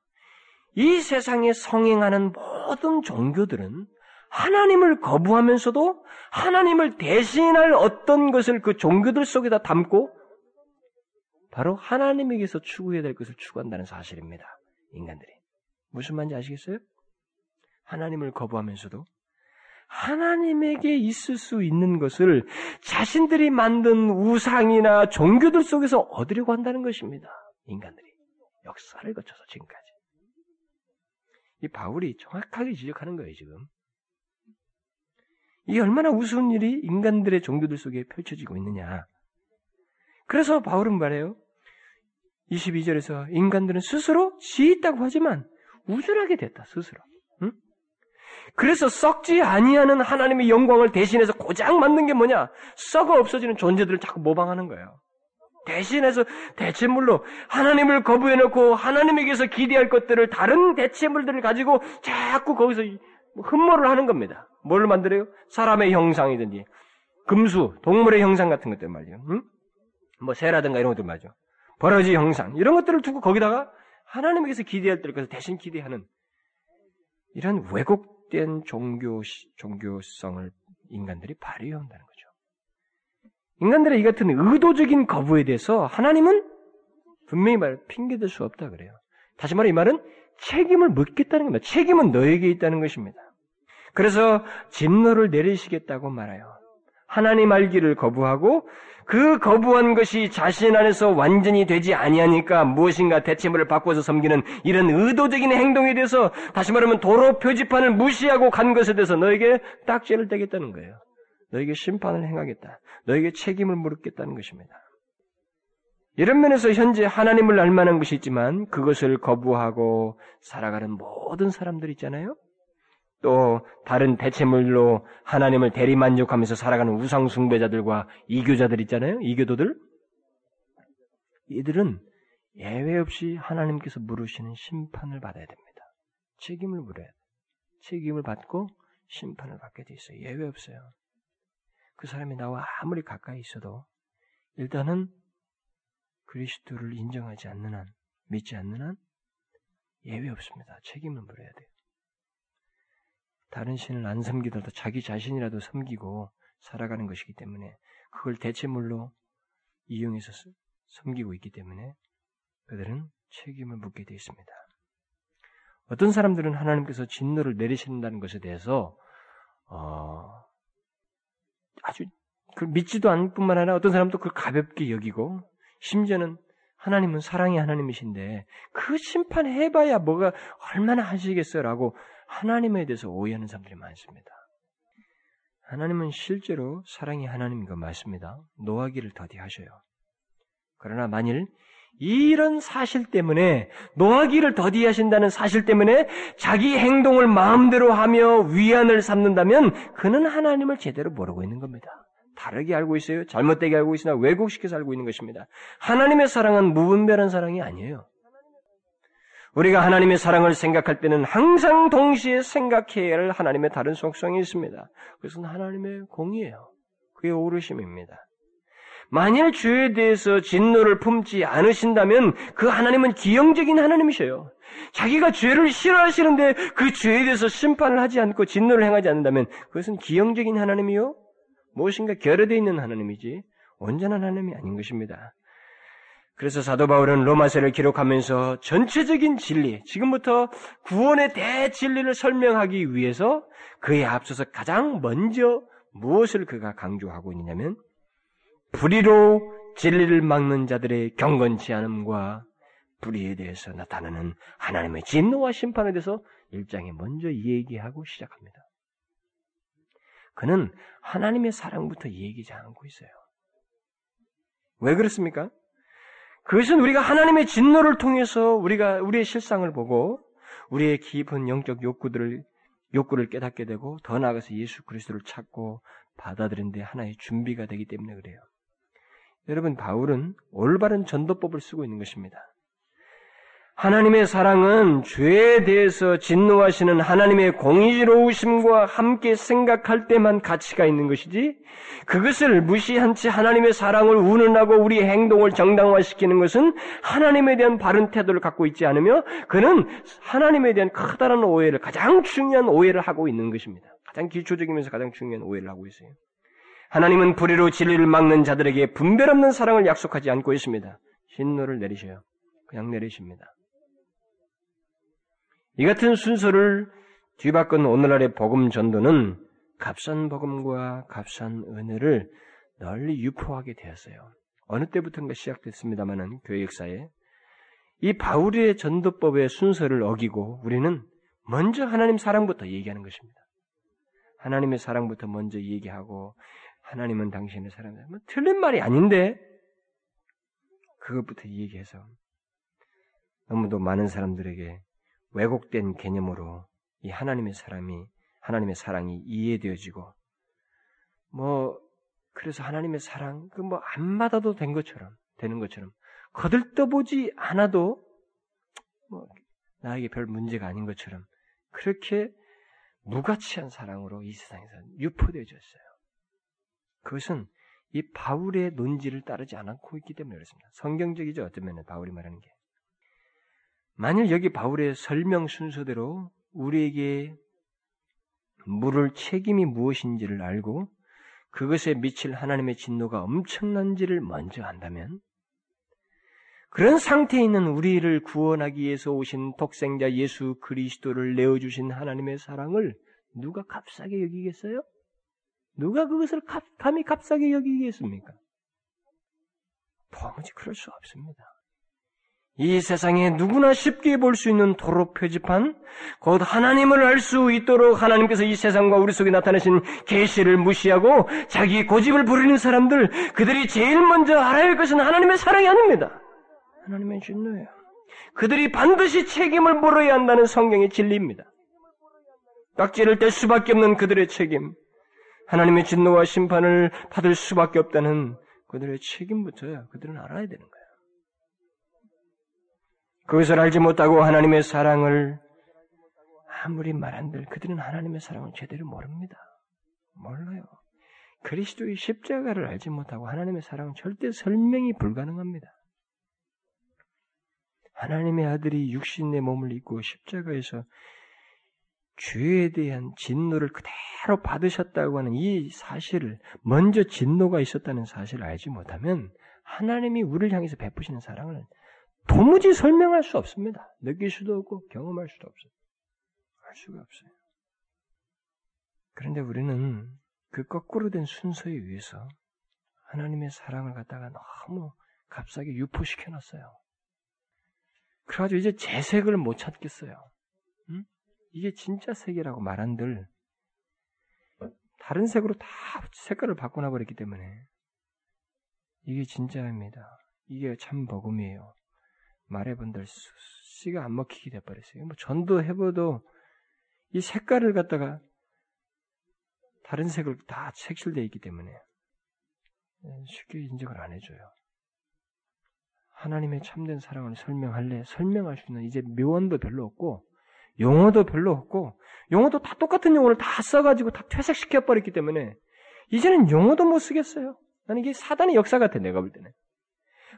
이 세상에 성행하는 모든 종교들은 하나님을 거부하면서도 하나님을 대신할 어떤 것을 그 종교들 속에다 담고 바로 하나님에게서 추구해야 될 것을 추구한다는 사실입니다. 인간들이. 무슨 말인지 아시겠어요? 하나님을 거부하면서도 하나님에게 있을 수 있는 것을 자신들이 만든 우상이나 종교들 속에서 얻으려고 한다는 것입니다. 인간들이. 역사를 거쳐서 지금까지. 이 바울이 정확하게 지적하는 거예요, 지금. 이게 얼마나 우스운 일이 인간들의 종교들 속에 펼쳐지고 있느냐. 그래서 바울은 말해요. 22절에서 인간들은 스스로 지 있다고 하지만 우쭐하게 됐다, 스스로. 응? 그래서 썩지 아니하는 하나님의 영광을 대신해서 고장 만든 게 뭐냐? 썩어 없어지는 존재들을 자꾸 모방하는 거예요. 대신해서 대체물로 하나님을 거부해놓고 하나님에게서 기대할 것들을 다른 대체물들을 가지고 자꾸 거기서 흠모를 하는 겁니다. 뭘 만들어요? 사람의 형상이든지 금수, 동물의 형상 같은 것들 말이에요. 응? 뭐 새라든가 이런 것들 말이죠. 버러지 형상 이런 것들을 두고 거기다가 하나님에게서 기대할 것을 대신 기대하는 이런 왜곡된 종교 종교성을 인간들이 발휘한다는 거죠. 인간들의 이 같은 의도적인 거부에 대해서 하나님은 분명히 말 핑계댈 수 없다 그래요. 다시 말해 이 말은 책임을 묻겠다는 겁니다. 책임은 너에게 있다는 것입니다. 그래서 진노를 내리시겠다고 말해요. 하나님 알기를 거부하고 그 거부한 것이 자신 안에서 완전히 되지 아니하니까 무엇인가 대체물을 바꿔서 섬기는 이런 의도적인 행동에 대해서 다시 말하면 도로 표지판을 무시하고 간 것에 대해서 너에게 딱지를 떼겠다는 거예요. 너에게 심판을 행하겠다. 너에게 책임을 물겠다는 것입니다. 이런 면에서 현재 하나님을 알 만한 것이 있지만 그것을 거부하고 살아가는 모든 사람들 있잖아요. 또 다른 대체물로 하나님을 대리만족하면서 살아가는 우상 숭배자들과 이교자들 있잖아요. 이교도들. 이들은 예외 없이 하나님께서 물으시는 심판을 받아야 됩니다. 책임을 물어야 돼. 책임을 받고 심판을 받게 돼 있어요. 예외 없어요. 그 사람이 나와 아무리 가까이 있어도 일단은 그리스도를 인정하지 않는 한, 믿지 않는 한 예외 없습니다. 책임을 물어야 돼요. 다른 신을 안 섬기더라도 자기 자신이라도 섬기고 살아가는 것이기 때문에 그걸 대체물로 이용해서 섬기고 있기 때문에 그들은 책임을 묻게 되어 있습니다. 어떤 사람들은 하나님께서 진노를 내리신다는 것에 대해서 어, 아주 그 믿지도 않을 뿐만 아니라 어떤 사람도 그걸 가볍게 여기고 심지어는 하나님은 사랑의 하나님이신데 그 심판해봐야 뭐가 얼마나 하시겠어요라고 하나님에 대해서 오해하는 사람들이 많습니다. 하나님은 실제로 사랑의 하나님인 거 맞습니다. 노하기를 더디하셔요. 그러나 만일 이런 사실 때문에 노하기를 더디하신다는 사실 때문에 자기 행동을 마음대로 하며 위안을 삼는다면 그는 하나님을 제대로 모르고 있는 겁니다. 다르게 알고 있어요. 잘못되게 알고 있으나 왜곡시켜서 알고 있는 것입니다. 하나님의 사랑은 무분별한 사랑이 아니에요. 우리가 하나님의 사랑을 생각할 때는 항상 동시에 생각해야 할 하나님의 다른 속성이 있습니다. 그것은 하나님의 공이에요. 그의 오르심입니다. 만일 죄에 대해서 진노를 품지 않으신다면 그 하나님은 기형적인 하나님이셔요. 자기가 죄를 싫어하시는데 그 죄에 대해서 심판을 하지 않고 진노를 행하지 않는다면 그것은 기형적인 하나님이요? 무엇인가 결여되어 있는 하나님이지 온전한 하나님이 아닌 것입니다. 그래서 사도 바울은 로마서를 기록하면서 전체적인 진리, 지금부터 구원의 대진리를 설명하기 위해서 그에 앞서서 가장 먼저 무엇을 그가 강조하고 있느냐면 불의로 진리를 막는 자들의 경건치 않음과 불의에 대해서 나타나는 하나님의 진노와 심판에 대해서 일장에 먼저 얘기하고 시작합니다. 그는 하나님의 사랑부터 얘기지 않고 있어요. 왜 그렇습니까? 그것은 우리가 하나님의 진노를 통해서 우리가 우리의 실상을 보고 우리의 깊은 영적 욕구들을 욕구를 깨닫게 되고 더 나아가서 예수 그리스도를 찾고 받아들이는데 하나의 준비가 되기 때문에 그래요. 여러분 바울은 올바른 전도법을 쓰고 있는 것입니다. 하나님의 사랑은 죄에 대해서 진노하시는 하나님의 공의로우심과 함께 생각할 때만 가치가 있는 것이지 그것을 무시한 채 하나님의 사랑을 운운하고 우리의 행동을 정당화시키는 것은 하나님에 대한 바른 태도를 갖고 있지 않으며 그는 하나님에 대한 커다란 오해를 가장 중요한 오해를 하고 있는 것입니다. 가장 기초적이면서 가장 중요한 오해를 하고 있어요. 하나님은 불의로 진리를 막는 자들에게 분별 없는 사랑을 약속하지 않고 있습니다. 진노를 내리셔요. 그냥 내리십니다. 이 같은 순서를 뒤바꾼 오늘날의 복음 전도는 값싼 복음과 값싼 은혜를 널리 유포하게 되었어요. 어느 때부터인가 시작됐습니다마는 교회 역사에 이 바울의 전도법의 순서를 어기고 우리는 먼저 하나님 사랑부터 얘기하는 것입니다. 하나님의 사랑부터 먼저 얘기하고 하나님은 당신의 사랑이다. 뭐 틀린 말이 아닌데 그것부터 얘기해서 너무도 많은 사람들에게 왜곡된 개념으로 이 하나님의 사람이 하나님의 사랑이 이해되어지고 뭐 그래서 하나님의 사랑 그 뭐 안 받아도 된 것처럼 되는 것처럼 거들떠보지 않아도 뭐 나에게 별 문제가 아닌 것처럼 그렇게 무가치한 사랑으로 이 세상에서 유포되어졌어요. 그것은 이 바울의 논지를 따르지 않고 있기 때문에 그렇습니다. 성경적이죠. 어떤 면에 바울이 말하는 게. 만일 여기 바울의 설명 순서대로 우리에게 물을 책임이 무엇인지를 알고 그것에 미칠 하나님의 진노가 엄청난지를 먼저 안다면 그런 상태에 있는 우리를 구원하기 위해서 오신 독생자 예수 그리스도를 내어주신 하나님의 사랑을 누가 값싸게 여기겠어요? 누가 그것을 감히 값싸게 여기겠습니까? 도무지 그럴 수 없습니다. 이 세상에 누구나 쉽게 볼 수 있는 도로 표지판, 곧 하나님을 알 수 있도록 하나님께서 이 세상과 우리 속에 나타내신 계시를 무시하고 자기 고집을 부리는 사람들, 그들이 제일 먼저 알아야 할 것은 하나님의 사랑이 아닙니다. 하나님의 진노예요. 그들이 반드시 책임을 물어야 한다는 성경의 진리입니다. 딱지를 뗄 수밖에 없는 그들의 책임, 하나님의 진노와 심판을 받을 수밖에 없다는 그들의 책임부터 그들은 알아야 되는 거예요. 그것을 알지 못하고 하나님의 사랑을 아무리 말한들 그들은 하나님의 사랑을 제대로 모릅니다. 몰라요. 그리스도의 십자가를 알지 못하고 하나님의 사랑은 절대 설명이 불가능합니다. 하나님의 아들이 육신의 몸을 입고 십자가에서 죄에 대한 진노를 그대로 받으셨다고 하는 이 사실을 먼저 진노가 있었다는 사실을 알지 못하면 하나님이 우리를 향해서 베푸시는 사랑을 도무지 설명할 수 없습니다. 느낄 수도 없고 경험할 수도 없어요. 알 수가 없어요. 그런데 우리는 그 거꾸로 된 순서에 의해서 하나님의 사랑을 갖다가 너무 값싸게 유포시켜 놨어요. 그래가지고 이제 재색을 못 찾겠어요. 응? 이게 진짜 색이라고 말한들 다른 색으로 다 색깔을 바꿔놔 버렸기 때문에 이게 진짜입니다. 이게 참 복음이에요. 말해본들 씨가 안 먹히게 돼버렸어요. 뭐 전도 해봐도 이 색깔을 갖다가 다른 색을 다 색칠되어 있기 때문에 쉽게 인정을 안 해줘요. 하나님의 참된 사랑을 설명할래 설명할 수 있는 이제 묘언도 별로 없고 용어도 별로 없고 용어도 다 똑같은 용어를 다 써가지고 다 퇴색시켜 버렸기 때문에 이제는 용어도 못 쓰겠어요. 나는 이게 사단의 역사 같아 내가 볼 때는.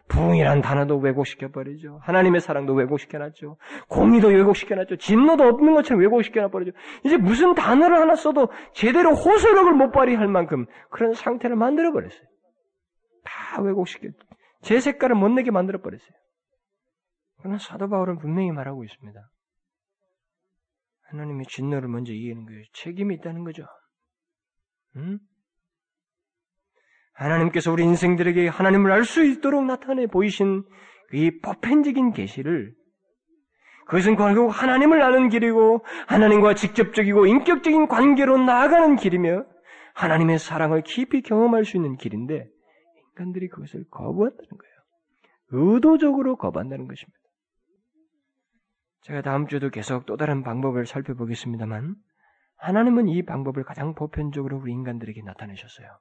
부흥이란 단어도 왜곡시켜버리죠. 하나님의 사랑도 왜곡시켜놨죠. 공의도 왜곡시켜놨죠. 진노도 없는 것처럼 왜곡시켜놔버리죠. 이제 무슨 단어를 하나 써도 제대로 호소력을 못 발휘할 만큼 그런 상태를 만들어버렸어요. 다 왜곡시켜, 제 색깔을 못 내게 만들어 버렸어요. 그러나 사도 바울은 분명히 말하고 있습니다. 하나님의 진노를 먼저 이기는 거예요. 책임이 있다는 거죠. 응? 하나님께서 우리 인생들에게 하나님을 알 수 있도록 나타내 보이신 이 보편적인 계시를 그것은 결국 하나님을 아는 길이고 하나님과 직접적이고 인격적인 관계로 나아가는 길이며 하나님의 사랑을 깊이 경험할 수 있는 길인데 인간들이 그것을 거부한다는 거예요. 의도적으로 거부한다는 것입니다. 제가 다음 주에도 계속 또 다른 방법을 살펴보겠습니다만 하나님은 이 방법을 가장 보편적으로 우리 인간들에게 나타내셨어요.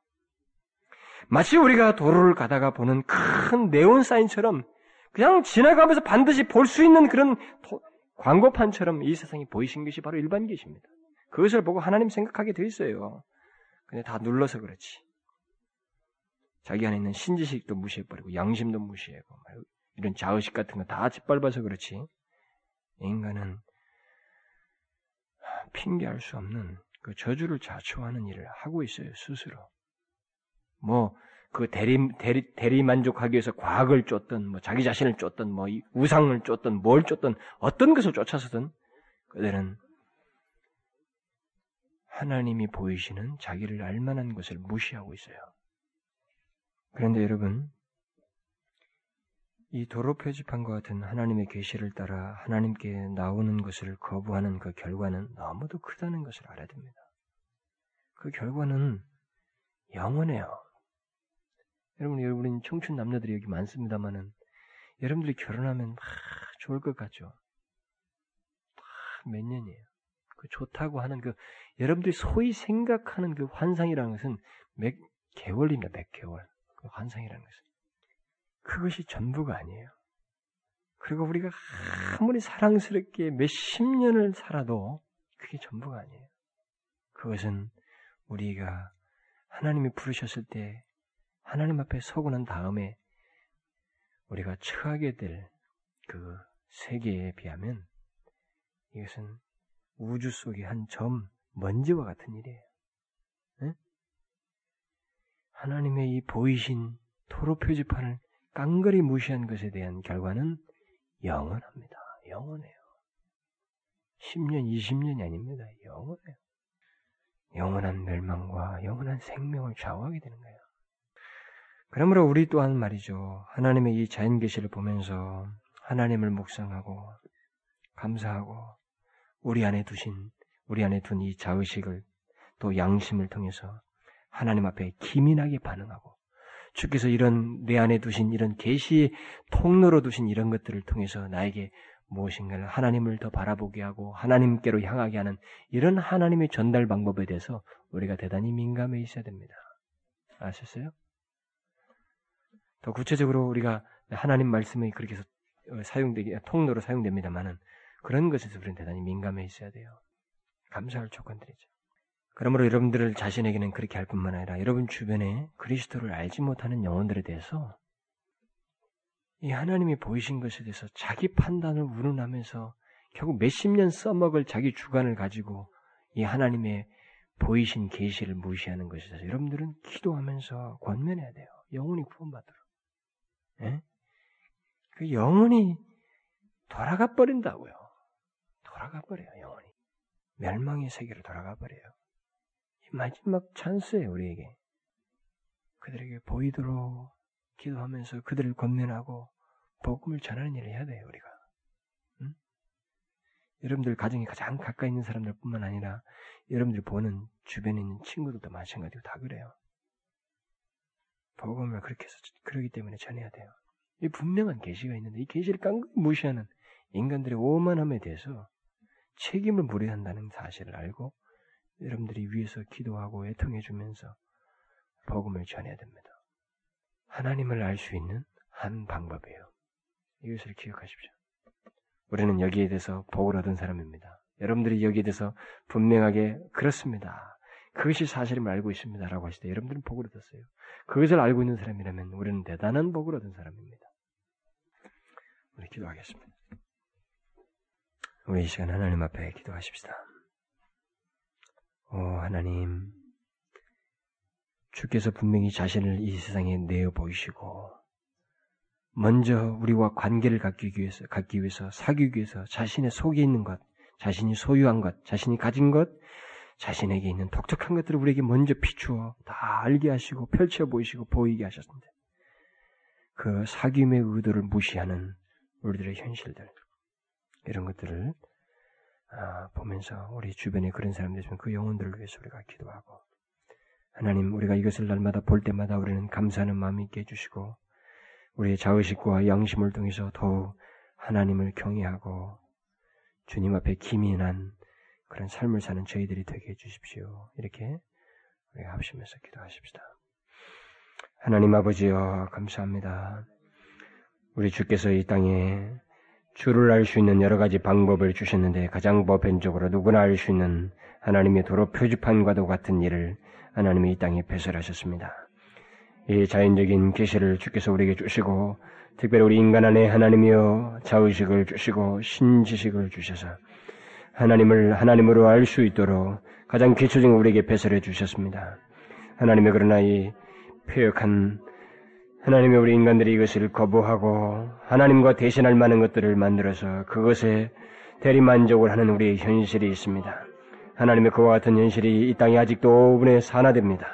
마치 우리가 도로를 가다가 보는 큰 네온 사인처럼 그냥 지나가면서 반드시 볼 수 있는 그런 도, 광고판처럼 이 세상이 보이신 것이 바로 일반 계십니다. 그것을 보고 하나님 생각하게 돼 있어요. 근데 다 눌러서 그렇지. 자기 안에 있는 신지식도 무시해버리고 양심도 무시하고 이런 자의식 같은 거 다 짓밟아서 그렇지. 인간은 핑계할 수 없는 그 저주를 자초하는 일을 하고 있어요 스스로. 뭐 그 대리 대리 대리 만족하기 위해서 과학을 쫓든 뭐 자기 자신을 쫓든 뭐 우상을 쫓든 뭘 쫓든 어떤 것을 쫓아서든 그들은 하나님이 보이시는 자기를 알만한 것을 무시하고 있어요. 그런데 여러분 이 도로 표지판과 같은 하나님의 계시를 따라 하나님께 나오는 것을 거부하는 그 결과는 너무도 크다는 것을 알아야 됩니다. 그 결과는 영원해요. 여러분, 여러분, 청춘 남녀들이 여기 많습니다만은, 여러분들이 결혼하면, 막 좋을 것 같죠? 몇 년이에요. 그 좋다고 하는 그, 여러분들이 소위 생각하는 그 환상이라는 것은 몇 개월입니다, 몇 개월. 그 환상이라는 것은. 그것이 전부가 아니에요. 그리고 우리가 아무리 사랑스럽게 몇십 년을 살아도 그게 전부가 아니에요. 그것은 우리가 하나님이 부르셨을 때 하나님 앞에 서고 난 다음에 우리가 처하게 될 그 세계에 비하면 이것은 우주 속의 한 점 먼지와 같은 일이에요. 네? 하나님의 이 보이신 토로 표지판을 깡그리 무시한 것에 대한 결과는 영원합니다. 영원해요. 10년, 20년이 아닙니다. 영원해요. 영원한 멸망과 영원한 생명을 좌우하게 되는 거예요. 그러므로 우리 또한 말이죠. 하나님의 이 자연 계시를 보면서 하나님을 묵상하고 감사하고 우리 안에 두신 우리 안에 둔 이 자의식을 또 양심을 통해서 하나님 앞에 기민하게 반응하고 주께서 이런 내 안에 두신 이런 계시 통로로 두신 이런 것들을 통해서 나에게 무엇인가를 하나님을 더 바라보게 하고 하나님께로 향하게 하는 이런 하나님의 전달 방법에 대해서 우리가 대단히 민감해 있어야 됩니다. 아셨어요? 더 구체적으로 우리가 하나님 말씀이 그렇게 어, 사용되기 통로로 사용됩니다만은 그런 것에서 우리는 대단히 민감해 있어야 돼요. 감사할 조건들이죠. 그러므로 여러분들 자신에게는 그렇게 할 뿐만 아니라 여러분 주변에 그리스도를 알지 못하는 영혼들에 대해서 이 하나님이 보이신 것에 대해서 자기 판단을 운운하면서 결국 몇십 년 써먹을 자기 주관을 가지고 이 하나님의 보이신 계시를 무시하는 대해서 여러분들은 기도하면서 권면해야 돼요. 영혼이 구원받으러. 예? 그 영혼이 돌아가 버린다고요. 돌아가 버려요, 영혼이. 멸망의 세계로 돌아가 버려요. 이 마지막 찬스예요, 우리에게. 그들에게 보이도록 기도하면서 그들을 권면하고 복음을 전하는 일을 해야 돼요, 우리가. 응? 여러분들 가정에 가장 가까이 있는 사람들 뿐만 아니라 여러분들이 보는 주변에 있는 친구들도 마찬가지고 다 그래요. 복음을 그렇게 해서 그러기 때문에 전해야 돼요. 이 분명한 계시가 있는데 이 계시를 깡그리 무시하는 인간들의 오만함에 대해서 책임을 물어야 한다는 사실을 알고 여러분들이 위해서 기도하고 애통해 주면서 복음을 전해야 됩니다. 하나님을 알 수 있는 한 방법이에요. 이것을 기억하십시오. 우리는 여기에 대해서 복을 얻은 사람입니다. 여러분들이 여기에 대해서 분명하게 그렇습니다. 그것이 사실임을 알고 있습니다라고 때 여러분들은 복을 얻었어요. 그것을 알고 있는 사람이라면 우리는 대단한 복을 얻은 사람입니다. 우리 기도하겠습니다. 우리 이 시간 하나님 앞에 기도하십시다. 오 하나님, 주께서 분명히 자신을 이 세상에 내어 보이시고 먼저 우리와 관계를 갖기 위해서, 갖기 위해서, 사귀기 위해서 자신의 속에 있는 것, 자신이 소유한 것, 자신이 가진 것, 자신에게 있는 독특한 것들을 우리에게 먼저 비추어 다 알게 하시고 펼쳐 보이시고 보이게 하셨는데 그 사귐의 의도를 무시하는 우리들의 현실들 이런 것들을 아, 보면서 우리 주변에 그런 사람들 있으면 그 영혼들을 위해서 우리가 기도하고 하나님 우리가 이것을 날마다 볼 때마다 우리는 감사하는 마음이 있게 해주시고 우리의 자의식과 양심을 통해서 더욱 하나님을 경외하고 주님 앞에 기민한 그런 삶을 사는 저희들이 되게 해주십시오. 이렇게 우리 합심해서 기도하십시다. 하나님 아버지여 감사합니다. 우리 주께서 이 땅에 주를 알 수 있는 여러 가지 방법을 주셨는데 가장 보편적으로 누구나 알 수 있는 하나님의 도로 표지판과도 같은 일을 하나님이 이 땅에 배설하셨습니다. 이 자연적인 계시를 주께서 우리에게 주시고 특별히 우리 인간 안에 하나님이여 자의식을 주시고 신지식을 주셔서 하나님을 하나님으로 알 수 있도록 가장 기초적인 우리에게 배설해 주셨습니다. 하나님의 그러나 이 폐역한 하나님의 우리 인간들이 이것을 거부하고 하나님과 대신할 만한 것들을 만들어서 그것에 대리만족을 하는 우리의 현실이 있습니다. 하나님의 그와 같은 현실이 이 땅에 아직도 5분의 산화됩니다.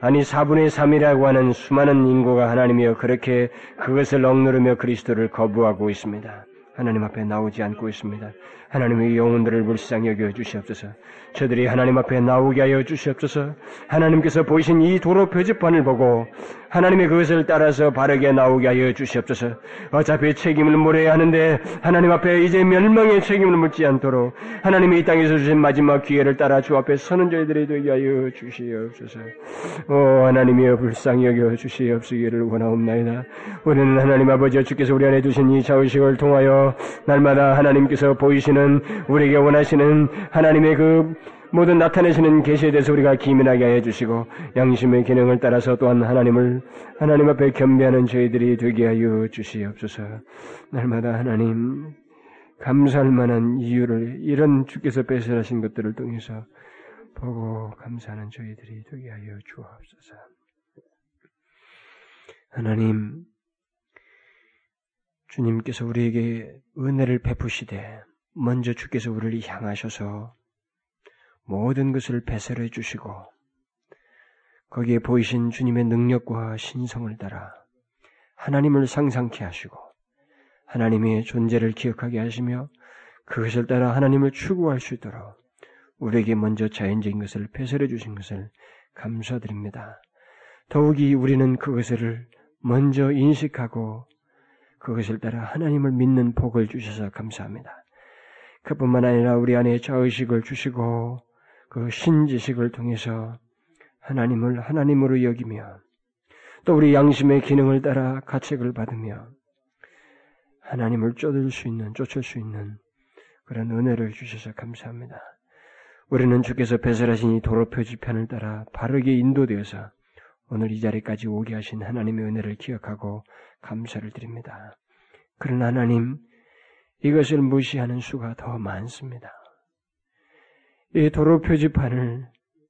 아니 4분의 3이라고 하는 수많은 인구가 하나님이여 그렇게 그것을 억누르며 그리스도를 거부하고 있습니다. 하나님 앞에 나오지 않고 있습니다. 하나님의 영혼들을 불쌍히 여겨 주시옵소서. 저들이 하나님 앞에 나오게 하여 주시옵소서. 하나님께서 보이신 이 도로 표지판을 보고 하나님의 그것을 따라서 바르게 나오게 하여 주시옵소서. 어차피 책임을 물어야 하는데 하나님 앞에 이제 멸망의 책임을 묻지 않도록 하나님이 이 땅에서 주신 마지막 기회를 따라 주 앞에 서는 저희들이 되게 하여 주시옵소서. 오 하나님이여 불쌍히 여겨 주시옵시기를 원하옵나이다. 우리는 하나님 아버지 주께서 우리 안에 두신 이 자의식을 통하여 날마다 하나님께서 보이시는 우리에게 원하시는 하나님의 그 모든 나타내시는 계시에 대해서 우리가 기민하게 해 주시고 양심의 기능을 따라서 또한 하나님을 하나님 앞에 겸비하는 저희들이 되게 하여 주시옵소서. 날마다 하나님 감사할 만한 이유를 이런 주께서 배설하신 것들을 통해서 보고 감사하는 저희들이 되게 하여 주옵소서. 하나님 주님께서 우리에게 은혜를 베푸시되 먼저 주께서 우리를 향하셔서 모든 것을 배설해 주시고 거기에 보이신 주님의 능력과 신성을 따라 하나님을 상상케 하시고 하나님의 존재를 기억하게 하시며 그것을 따라 하나님을 추구할 수 있도록 우리에게 먼저 자연적인 것을 배설해 주신 것을 감사드립니다. 더욱이 우리는 그것을 먼저 인식하고 그것을 따라 하나님을 믿는 복을 주셔서 감사합니다. 그뿐만 아니라 우리 안에 자의식을 주시고 그 신지식을 통해서 하나님을 하나님으로 여기며 또 우리 양심의 기능을 따라 가책을 받으며 하나님을 쫓을 수 있는 쫓을 수 있는 그런 은혜를 주셔서 감사합니다. 우리는 주께서 배설하신 이 도로 표지편을 따라 바르게 인도되어서 오늘 이 자리까지 오게 하신 하나님의 은혜를 기억하고 감사를 드립니다. 그러나 하나님, 이것을 무시하는 수가 더 많습니다. 이 도로 표지판을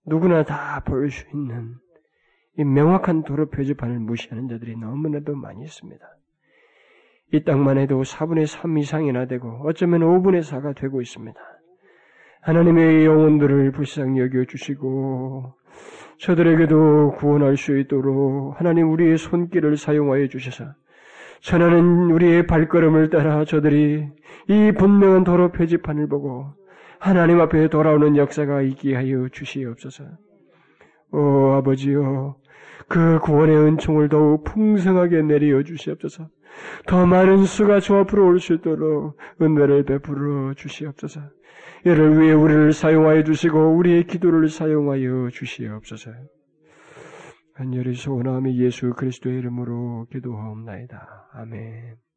누구나 다 볼 수 있는 이 명확한 도로 표지판을 무시하는 자들이 너무나도 많이 있습니다. 이 땅만 해도 4분의 3 이상이나 되고 어쩌면 5분의 4가 되고 있습니다. 하나님의 영혼들을 불쌍히 여겨 주시고 저들에게도 구원할 수 있도록 하나님 우리의 손길을 사용하여 주셔서 천하는 우리의 발걸음을 따라 저들이 이 분명한 도로 표지판을 보고 하나님 앞에 돌아오는 역사가 있게 하여 주시옵소서. 오 아버지여 그 구원의 은총을 더욱 풍성하게 내려 주시옵소서. 더 많은 수가 주 앞으로 올 수 있도록 은혜를 베풀어 주시옵소서. 이를 위해 우리를 사용하여 주시고 우리의 기도를 사용하여 주시옵소서. 간절히 소원함이 예수 그리스도의 이름으로 기도하옵나이다. 아멘.